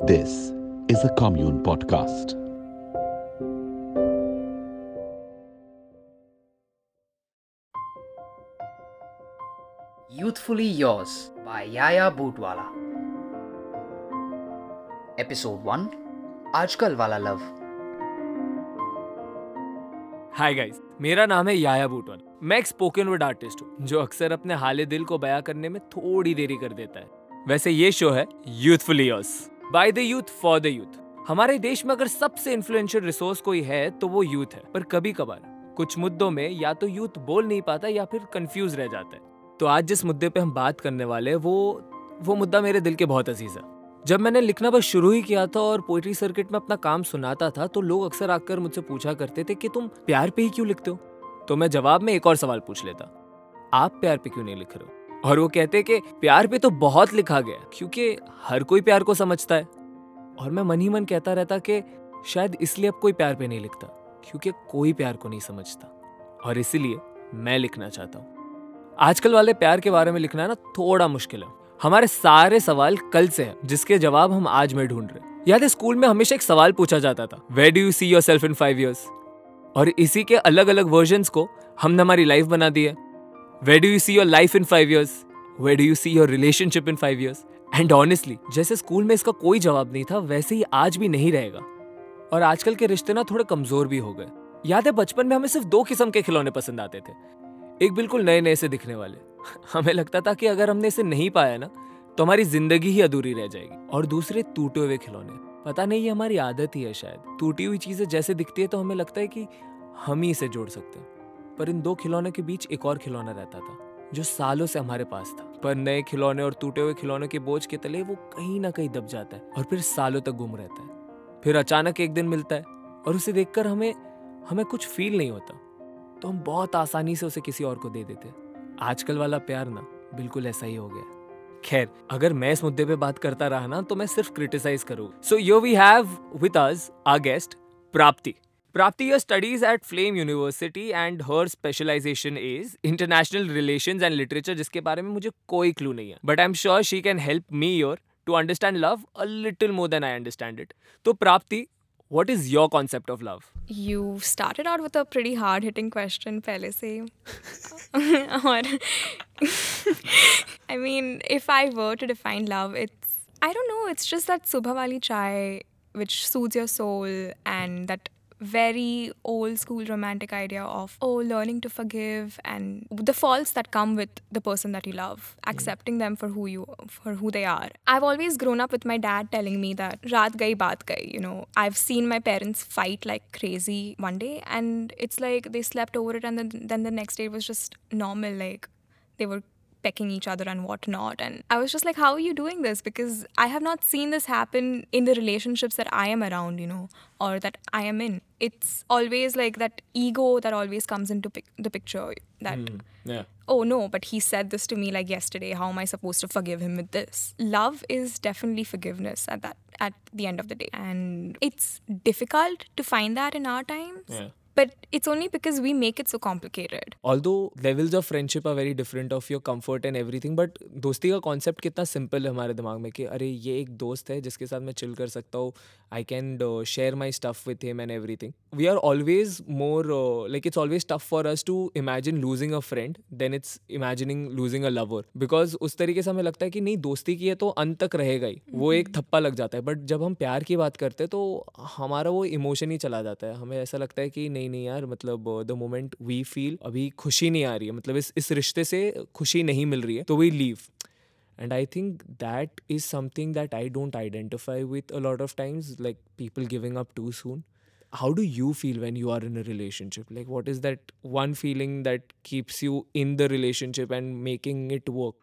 This is a Commune Podcast. Youthfully Yours by Yaya Bootwala. Episode 1 आजकल वाला love hi guys मेरा नाम है याया बूटवन मैं एक स्पोकन वर्ड आर्टिस्ट हूँ जो अक्सर अपने हाले दिल को बयां करने में थोड़ी देरी कर देता है वैसे ये शो है youthfully yours by the youth for the youth हमारे देश में अगर सबसे इन्फ्लुएंशियल रिसोर्स कोई है तो वो यूथ है। पर कभी कभार, कुछ मुद्दों में या तो यूथ बोल नहीं पाता या फिर कंफ्यूज रह जाता है। तो आज जिस मुद्दे पे हम बात करने वाले हैं, वो वो मुद्दा मेरे दिल के बहुत अज़ीज़ है। जब मैंने लिखना बस शुरू ही किया था और पोइट्री सर्किट में अपना काम सुनाता था तो लोग अक्सर आकर मुझसे पूछा करते थे कि तुम प्यार पे ही क्यों लिखते हो? तो मैं जवाब में एक और सवाल पूछ लेता। आप प्यार पे क्यों नहीं लिख रहे हो? और वो कहते कि प्यार पे तो बहुत लिखा गया क्योंकि हर कोई प्यार को समझता है। और मैं मन ही मन कहता रहता कि शायद इसलिए अब कोई प्यार पे नहीं लिखता, क्योंकि कोई प्यार को नहीं समझता। और इसीलिए मैं लिखना चाहता हूँ। आजकल वाले प्यार के बारे में लिखना ना थोड़ा मुश्किल है। हमारे सारे सवाल कल से हैं, जिसके जवाब हम आज में ढूंढ रहे याद है, स्कूल में हमेशा एक सवाल पूछा जाता था where do you see yourself in five years और इसी के अलग अलग वर्जन को हमने हमारी लाइफ बना दी है। Where do you see your life in five years where do you see your relationship in five years and honestly जैसे स्कूल में इसका कोई जवाब नहीं था, वैसे ही आज भी नहीं रहेगा। और आजकल के रिश्ते ना थोड़े कमज़ोर भी हो गए। याद है बचपन में हमें सिर्फ़ दो किस्म के खिलौने पसंद आते थे। एक बिल्कुल नए नए से दिखने वाले। हमें लगता था कि अगर हमने इसे नहीं पाया ना तो हमारी ज़िंदगी ही अधूरी रह जाएगी। और दूसरे टूटे हुए खिलौने। पता नहीं, ये हमारी आदत ही है शायद। टूटी हुई चीज़ें जैसे दिखती है तो हमें लगता है कि हम ही इसे जोड़ सकते हैं। पर इन दो खिलौने के बीच एक और खिलौना रहता था, जो सालों से हमारे पास था। पर नए खिलौने और टूटे हुए खिलौने के बोझ के तले वो कहीं ना कहीं दब जाता है और फिर सालों तक गुम रहता है। फिर अचानक एक दिन मिलता है और उसे देखकर हमें हमें कुछ फील नहीं होता। तो हम बहुत आसानी से उसे किसी और को दे देते। आजकल वाला प्यार ना, बिल्कुल ऐसा ही हो गया। खैर, अगर मैं इस मुद्दे पे बात करता रहा ना तो मैं सिर्फ़ क्रिटिसाइज करूँ। So yo we have with us our guest Prapti Prapti here studies at Flame University and her specialization is international relations and literature जिसके बारे में मुझे कोई क्लू नहीं है but I am sure she can help me your to understand love a little more than I understand it तो Prapti what is your concept of love you started out with a pretty hard hitting question pehle se or i mean if i were to define love it's i don't know it's just that subha wali chai which soothes your soul and that very old school romantic idea of oh learning to forgive and the faults that come with the person that you love accepting them for who you for who they are. I've always grown up with my dad telling me that raat gai baat gai you know. I've seen my parents fight like crazy one day and it's like they slept over it and then, then the next day it was just normal like they were pecking each other and whatnot. And I was just like, how are you doing this? Because I have not seen this happen in the relationships that I am around, you know, or that I am in. It's always like that ego that always comes into pic- the picture that. mm, yeah Oh no, but he said this to me like yesterday. How am I supposed to forgive him with this? Love is definitely forgiveness at that at the end of the day. And it's difficult to find that in our times. yeah but it's only because we make it so complicated. Although levels of friendship are very different of your comfort and everything but दोस्ती का concept कितना simple है हमारे दिमाग में कि अरे ये एक दोस्त है जिसके साथ मैं चिल कर सकता हूँ I can share my stuff with him and everything we are always more like it's always tough for us to imagine losing a friend than it's imagining losing a lover because उस तरीके से हमें लगता है कि नहीं दोस्ती की है तो अंत तक रहेगा ही। वो एक थप्पा लग जाता है। बट जब हम प्यार की बात करते हैं तो हमारा वो इमोशन ही चला जाता है। हमें ऐसा लगता है कि नहीं ही नहीं यार मतलब द मोमेंट वी फील अभी खुशी नहीं आ रही है मतलब इस इस रिश्ते से खुशी नहीं मिल रही है तो we leave and I think that is something that I don't identify with a lot of times like people giving up too soon how do you feel when you are in a relationship like what is that one feeling that keeps you in the relationship and making it work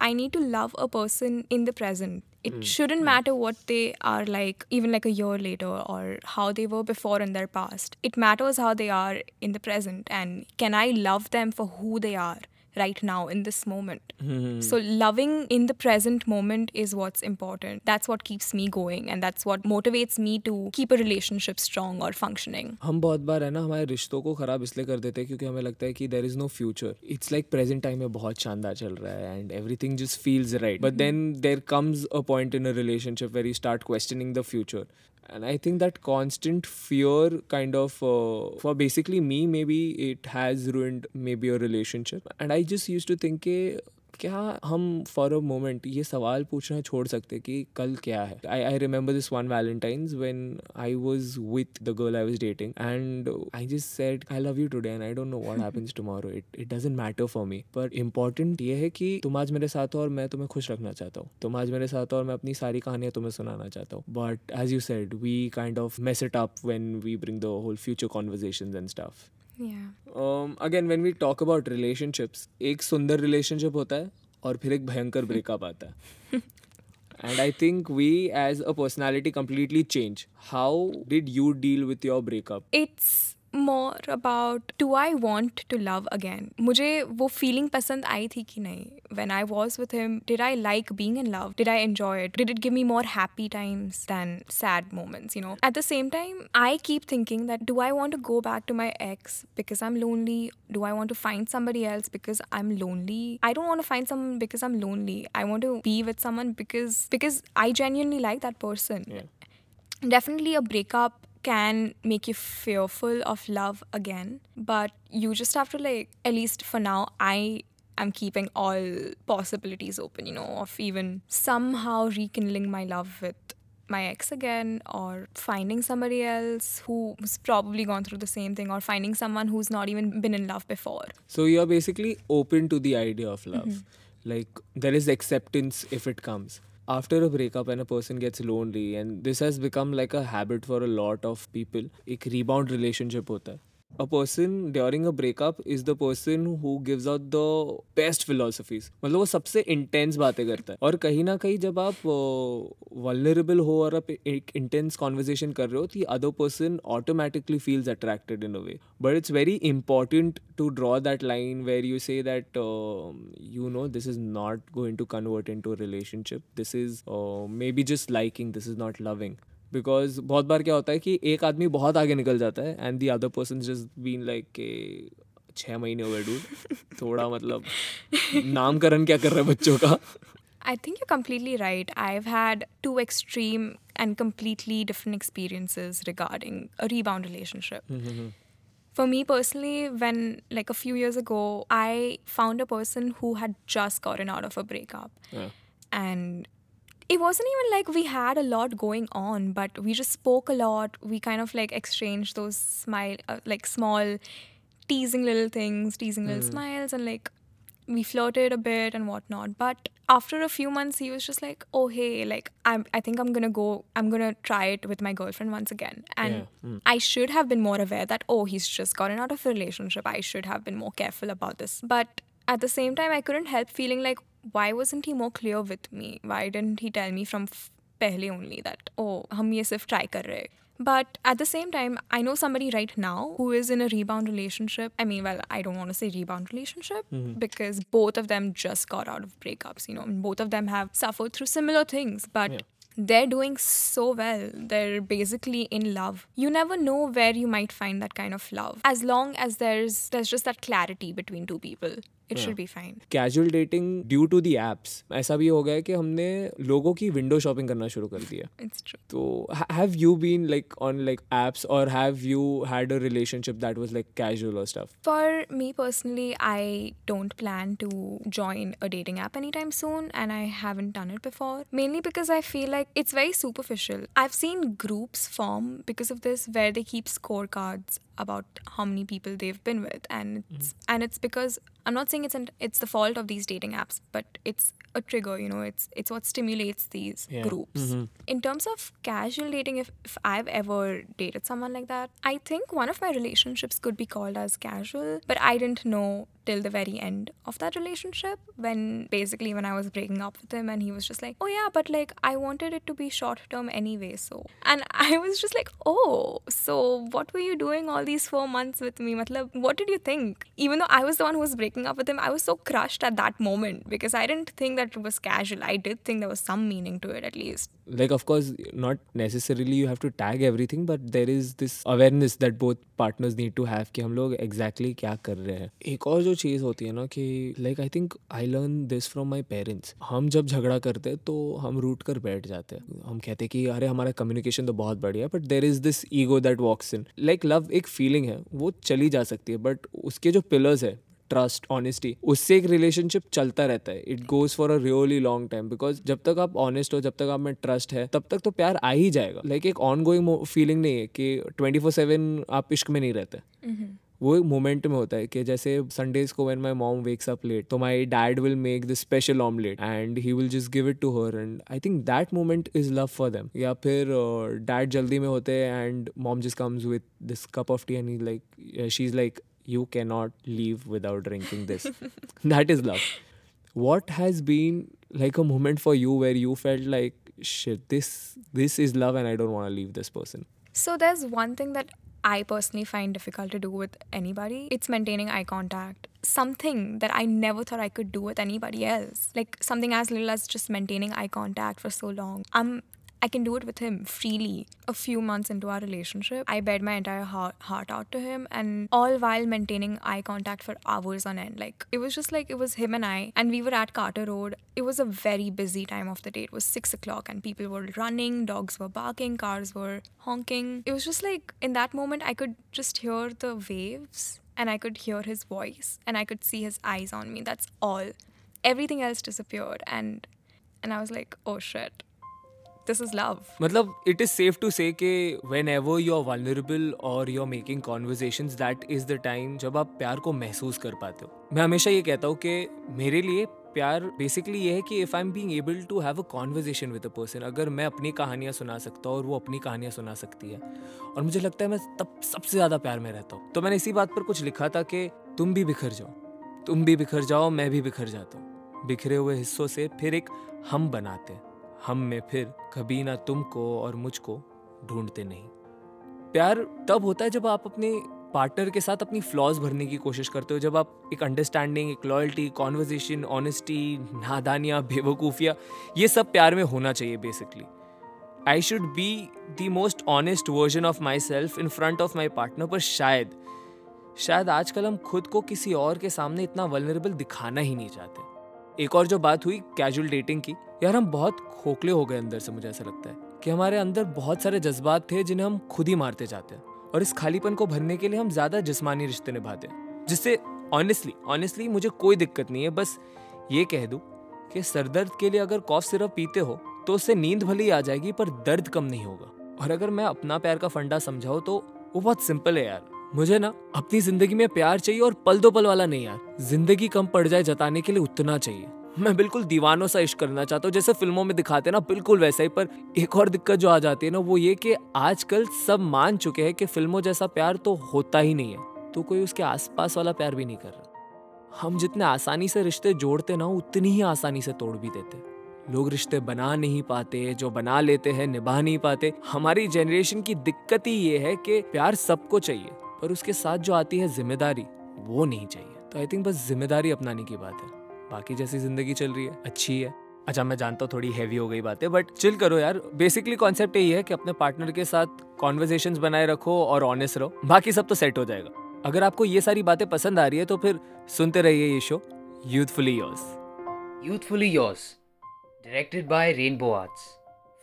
I need to love a person in the present. It Mm. shouldn't matter what they are like, even like a year later, or how they were before in their past. It matters how they are in the present, and can I love them for who they are right now in this moment. So, loving in the present moment is what's important. That's what keeps me going, and that's what motivates me to keep a relationship strong or functioning. हम बहुत बार है ना हमारे रिश्तों को खराब इसलिए कर देते हैं क्योंकि हमें लगता है कि there is no future it's like present time में बहुत शानदार चल रहा है and everything just feels right but then there comes a point in a relationship where you start questioning the future and i think that constant fear kind of uh, for basically me maybe it has ruined maybe a relationship. And i just used to think eh, क्या हम for a moment ये सवाल पूछना छोड़ सकते कि कल क्या है? I I remember this one Valentine's when I was with the girl I was dating and I just said I love you today and I don't know what happens tomorrow it it doesn't matter for me पर important ये है कि तुम आज मेरे साथ हो और मैं तुम्हें खुश रखना चाहता हूँ। तुम आज मेरे साथ हो और मैं अपनी सारी कहानियाँ तुम्हें सुनाना चाहता हूँ। But as you said we kind of mess it up when we bring the whole future conversation and stuff. Again when we talk about relationships एक सुंदर रिलेशनशिप होता है और फिर एक भयंकर ब्रेकअप आता है। And I think we as a personality completely change how did you deal with your breakup It's more about do I want to love again? मुझे वो feeling पसंद आई थी कि नहीं? When I was with him, did I like being in love? Did I enjoy it? Did it give me more happy times than sad moments? You know. At the same time, I keep thinking that do I want to go back to my ex because I'm lonely? Do I want to find somebody else because I'm lonely? I don't want to find someone because I'm lonely. I want to be with someone because because I genuinely like that person yeah definitely a breakup can make you fearful of love again but you just have to like at least for now i am keeping all possibilities open you know of even somehow rekindling my love with my ex again or finding somebody else who's probably gone through the same thing or finding someone who's not even been in love before. So you're basically open to the idea of love. Mm-hmm. Like there is acceptance if it comes after a breakup and a person gets lonely and this has become like a habit for a lot of people एक rebound relationship होता है। a person during a breakup is the person who gives out the best philosophies मतलब वो सबसे intense बातें करता है और कहीं ना कहीं जब आप vulnerable हो और आप एक intense conversation कर रहे हो तो other person automatically feels attracted in a way but it's very important to draw that line where you say that um, you know this is not going to convert into a relationship this is uh, maybe just liking this is not loving Because बहुत बार क्या होता है कि एक आदमी बहुत आगे निकल जाता है and the other person just been like के छः महीने हो गए डूड थोड़ा मतलब नामकरण क्या कर रहे हैं बच्चों का? I think you completely right I had two extreme and completely different experiences regarding rebound relationship for me personally when like a few years go I found a person who had just gotten out of a breakup and it wasn't even like we had a lot going on, but we just spoke a lot. We kind of like exchanged those smile, uh, like small teasing little things, teasing little smiles, and like we flirted a bit and whatnot. But after a few months, he was just like, "Oh hey, like I'm. I think I'm gonna go. I'm gonna try it with my girlfriend once again." And Yeah, mm. I should have been more aware that oh, he's just gotten out of a relationship. I should have been more careful about this. But at the same time, I couldn't help feeling like, why wasn't he more clear with me? Why didn't he tell me from pehle only that oh hum ye sirf try kar rahe but at the same time, I know somebody right now who is in a rebound relationship. I mean, well, I don't want to say rebound relationship mm-hmm. because both of them just got out of breakups, you know, and both of them have suffered through similar things. But yeah. They're doing so well. They're basically in love. You never know where you might find that kind of love as long as there's there's just that clarity between two people. It should be fine. Casual dating due to the apps ऐसा भी हो गया है कि हमने लोगों की window shopping करना शुरू कर दिया It's true. तो have you been like on like apps और have you had a relationship that was like casual और stuff For me personally, I don't plan to join a dating app anytime soon, and I haven't done it before. Mainly because I feel like it's very superficial. I've seen groups form because of this where they keep scorecards about how many people they've been with, and it's mm-hmm. and it's because I'm not saying it's an, it's the fault of these dating apps, but it's a trigger. You know, it's it's what stimulates these Yeah. groups. Mm-hmm. In terms of casual dating, if, if I've ever dated someone like that, I think one of my relationships could be called as casual, but I didn't know till the very end of that relationship when basically when I was breaking up with him and he was just like, oh yeah, but like I wanted it to be short term anyway. So, and I was just like, oh, so what were you doing all these four months with me? Matlab, what did you think? Even though I was the one who was breaking up with him, I was so crushed at that moment because I didn't think that it was casual. I did think there was some meaning to it at least. like of course not necessarily you have to tag everything but there is this awareness that both partners need to have कि हम लोग exactly क्या कर रहे हैं एक और जो चीज़ होती है ना कि like I think I learn this from my parents हम जब झगड़ा करते हैं तो हम रूट कर बैठ जाते हैं। हम कहते हैं कि, अरे, हमारा कम्युनिकेशन तो बहुत बढ़िया but there is this ego that walks in like love एक फीलिंग है, वो चली जा सकती है बट उसके जो पिलर्स है ट्रस्ट ऑनेस्टी उससे एक रिलेशनशिप चलता रहता है। It goes for a really long time because जब तक आप ऑनेस्ट हो, जब तक आप में ट्रस्ट है, तब तक तो प्यार आ ही जाएगा। लाइक like, एक ऑन गोइंग फीलिंग नहीं है कि ट्वेंटी फोर सेवन आप इश्क में नहीं रहते। वो एक मोमेंट में होता है कि जैसे संडेज को when my mom wakes up late तो my dad will make the special omelette and he will just give it to her and I think that moment is love for them या फिर dad जल्दी में होते हैं and mom just comes with this cup of tea and like she is like you can not leave without drinking this that is love what has been like a moment for you where you felt like this this is love and I don't want leave this person so that's one thing that I personally find difficult to do with anybody. It's maintaining eye contact. Something that I never thought I could do with anybody else. Like something as little as just maintaining eye contact for so long. I'm I can do it with him freely. A few months into our relationship, I bared my entire heart, heart out to him, and all while maintaining eye contact for hours on end. Like, it was just like it was him and I, and we were at Carter Road. It was a very busy time of the day. It was six o'clock, and people were running, dogs were barking, cars were honking. It was just like in that moment, I could just hear the waves, and I could hear his voice, and I could see his eyes on me. That's all. Everything else disappeared, and and I was like, oh shit this is love. मतलब it is safe to say कि whenever you are vulnerable or you are making conversations, that is the time जब आप प्यार को महसूस कर पाते हो। मैं हमेशा ये कहता हूँ कि मेरे लिए प्यार बेसिकली ये है कि if I am being able to have a conversation with a person अगर मैं अपनी कहानियाँ सुना सकता हूँ और वो अपनी कहानियाँ सुना सकती है, और मुझे लगता है मैं तब सबसे ज़्यादा प्यार में रहता हूँ। तो मैंने इसी बात पर कुछ लिखा था कि तुम भी बिखर जाओ, तुम भी बिखर जाओ, मैं भी बिखर जाता हूँ। बिखरे हुए हिस्सों से फिर एक हम बनाते हैं। हम में फिर कभी ना तुमको और मुझको ढूंढते नहीं। प्यार तब होता है जब आप अपने पार्टनर के साथ अपनी फ्लॉज भरने की कोशिश करते हो, जब आप एक अंडरस्टैंडिंग एक लॉयल्टी कॉन्वर्जेशन ऑनेस्टी नादानियाँ, बेवकूफ़िया, ये सब प्यार में होना चाहिए basically I should be the most honest version of myself in front of my partner पर शायद शायद आजकल हम खुद को किसी और के सामने इतना वलनरेबल दिखाना ही नहीं चाहते। एक और जो बात हुई कैजुअल डेटिंग की, यार हम बहुत खोखले हो गए अंदर से मुझे ऐसा लगता है, कि हमारे अंदर बहुत सारे जज्बात थे जिन्हें हम खुद ही मारते जाते हैं, और इस खालीपन को भरने के लिए हम ज़्यादा जिस्मानी रिश्ते निभाते हैं, जिससे ऑनेस्टली ऑनेस्टली मुझे कोई दिक्कत नहीं है, बस ये कह दूँ कि सरदर्द के लिए अगर कॉफ सिरप पीते हो तो उससे नींद भले ही आ जाएगी, पर दर्द कम नहीं होगा, और अगर मैं अपना प्यार का फंडा समझाऊं तो वो बहुत सिंपल है यार। मुझे ना अपनी ज़िंदगी में प्यार चाहिए और पल दो पल वाला नहीं यार। ज़िंदगी कम पड़ जाए जताने के लिए उतना चाहिए। मैं बिल्कुल दीवानों सा इश्क करना चाहता हूँ, जैसे फ़िल्मों में दिखाते हैं ना, बिल्कुल वैसा ही, पर एक और दिक्कत जो आ जाती है ना, वो ये कि आजकल सब मान चुके हैं कि फ़िल्मों जैसा प्यार तो होता ही नहीं है। तो कोई उसके आसपास वाला प्यार भी नहीं कर रहा। हम जितने आसानी से रिश्ते जोड़ते ना, उतनी ही आसानी से तोड़ भी देते। लोग रिश्ते बना नहीं पाते, जो बना लेते हैं, निभा नहीं पाते। हमारी जनरेशन की दिक्कत ही ये है कि प्यार सबको चाहिए। पर उसके साथ जो आती है ज़िम्मेदारी, वो नहीं चाहिए। तो आई थिंक बस ज़िम्मेदारी अपनाने की बात है। बाकी जैसी ज़िंदगी चल रही है, अच्छी है। अच्छा मैं जानता हूँ थोड़ी हैवी हो गई बातें बट चिल करो यार। बेसिकली कॉन्सेप्ट यही है कि अपने पार्टनर के साथ कॉन्वर्जेशन बनाए रखो और ऑनेस्ट रहो। बाकी सब तो सेट हो जाएगा। अगर आपको ये सारी बातें पसंद आ रही है तो फिर सुनते रहिए ये show youthfully yours youthfully yours directed by rainbow arts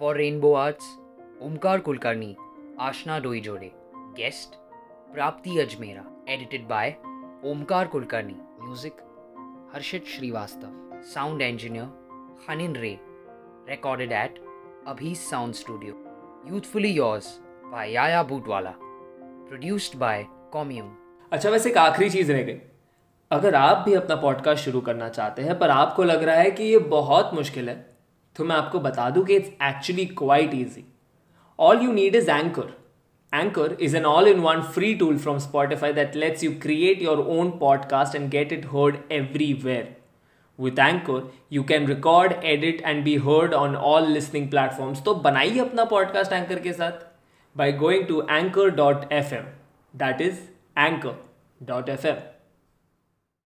for rainbow arts Omkar Kulkarni Aashna Doi जोड़े guest Prapti Ajmera edited by Omkar Kulkarni music Harshit Shrivastava sound engineer Hanin Ray, recorded at Abhi's Sound Studio. Youthfully Yours by Yaya Bootwala. Produced by Commune. अच्छा वैसे एक आखिरी चीज़ रह गई अगर आप भी अपना पॉडकास्ट शुरू करना चाहते हैं, पर आपको लग रहा है कि ये बहुत मुश्किल है तो मैं आपको बता दूँ कि it's actually quite easy all you need is anchor Anchor is an all in one free tool from Spotify that lets you create your own podcast and get it heard everywhere. With Anchor, you can record, edit, and be heard on all listening platforms. तो बनाइए अपना podcast Anchor के साथ by going to anchor.fm. That is anchor.fm.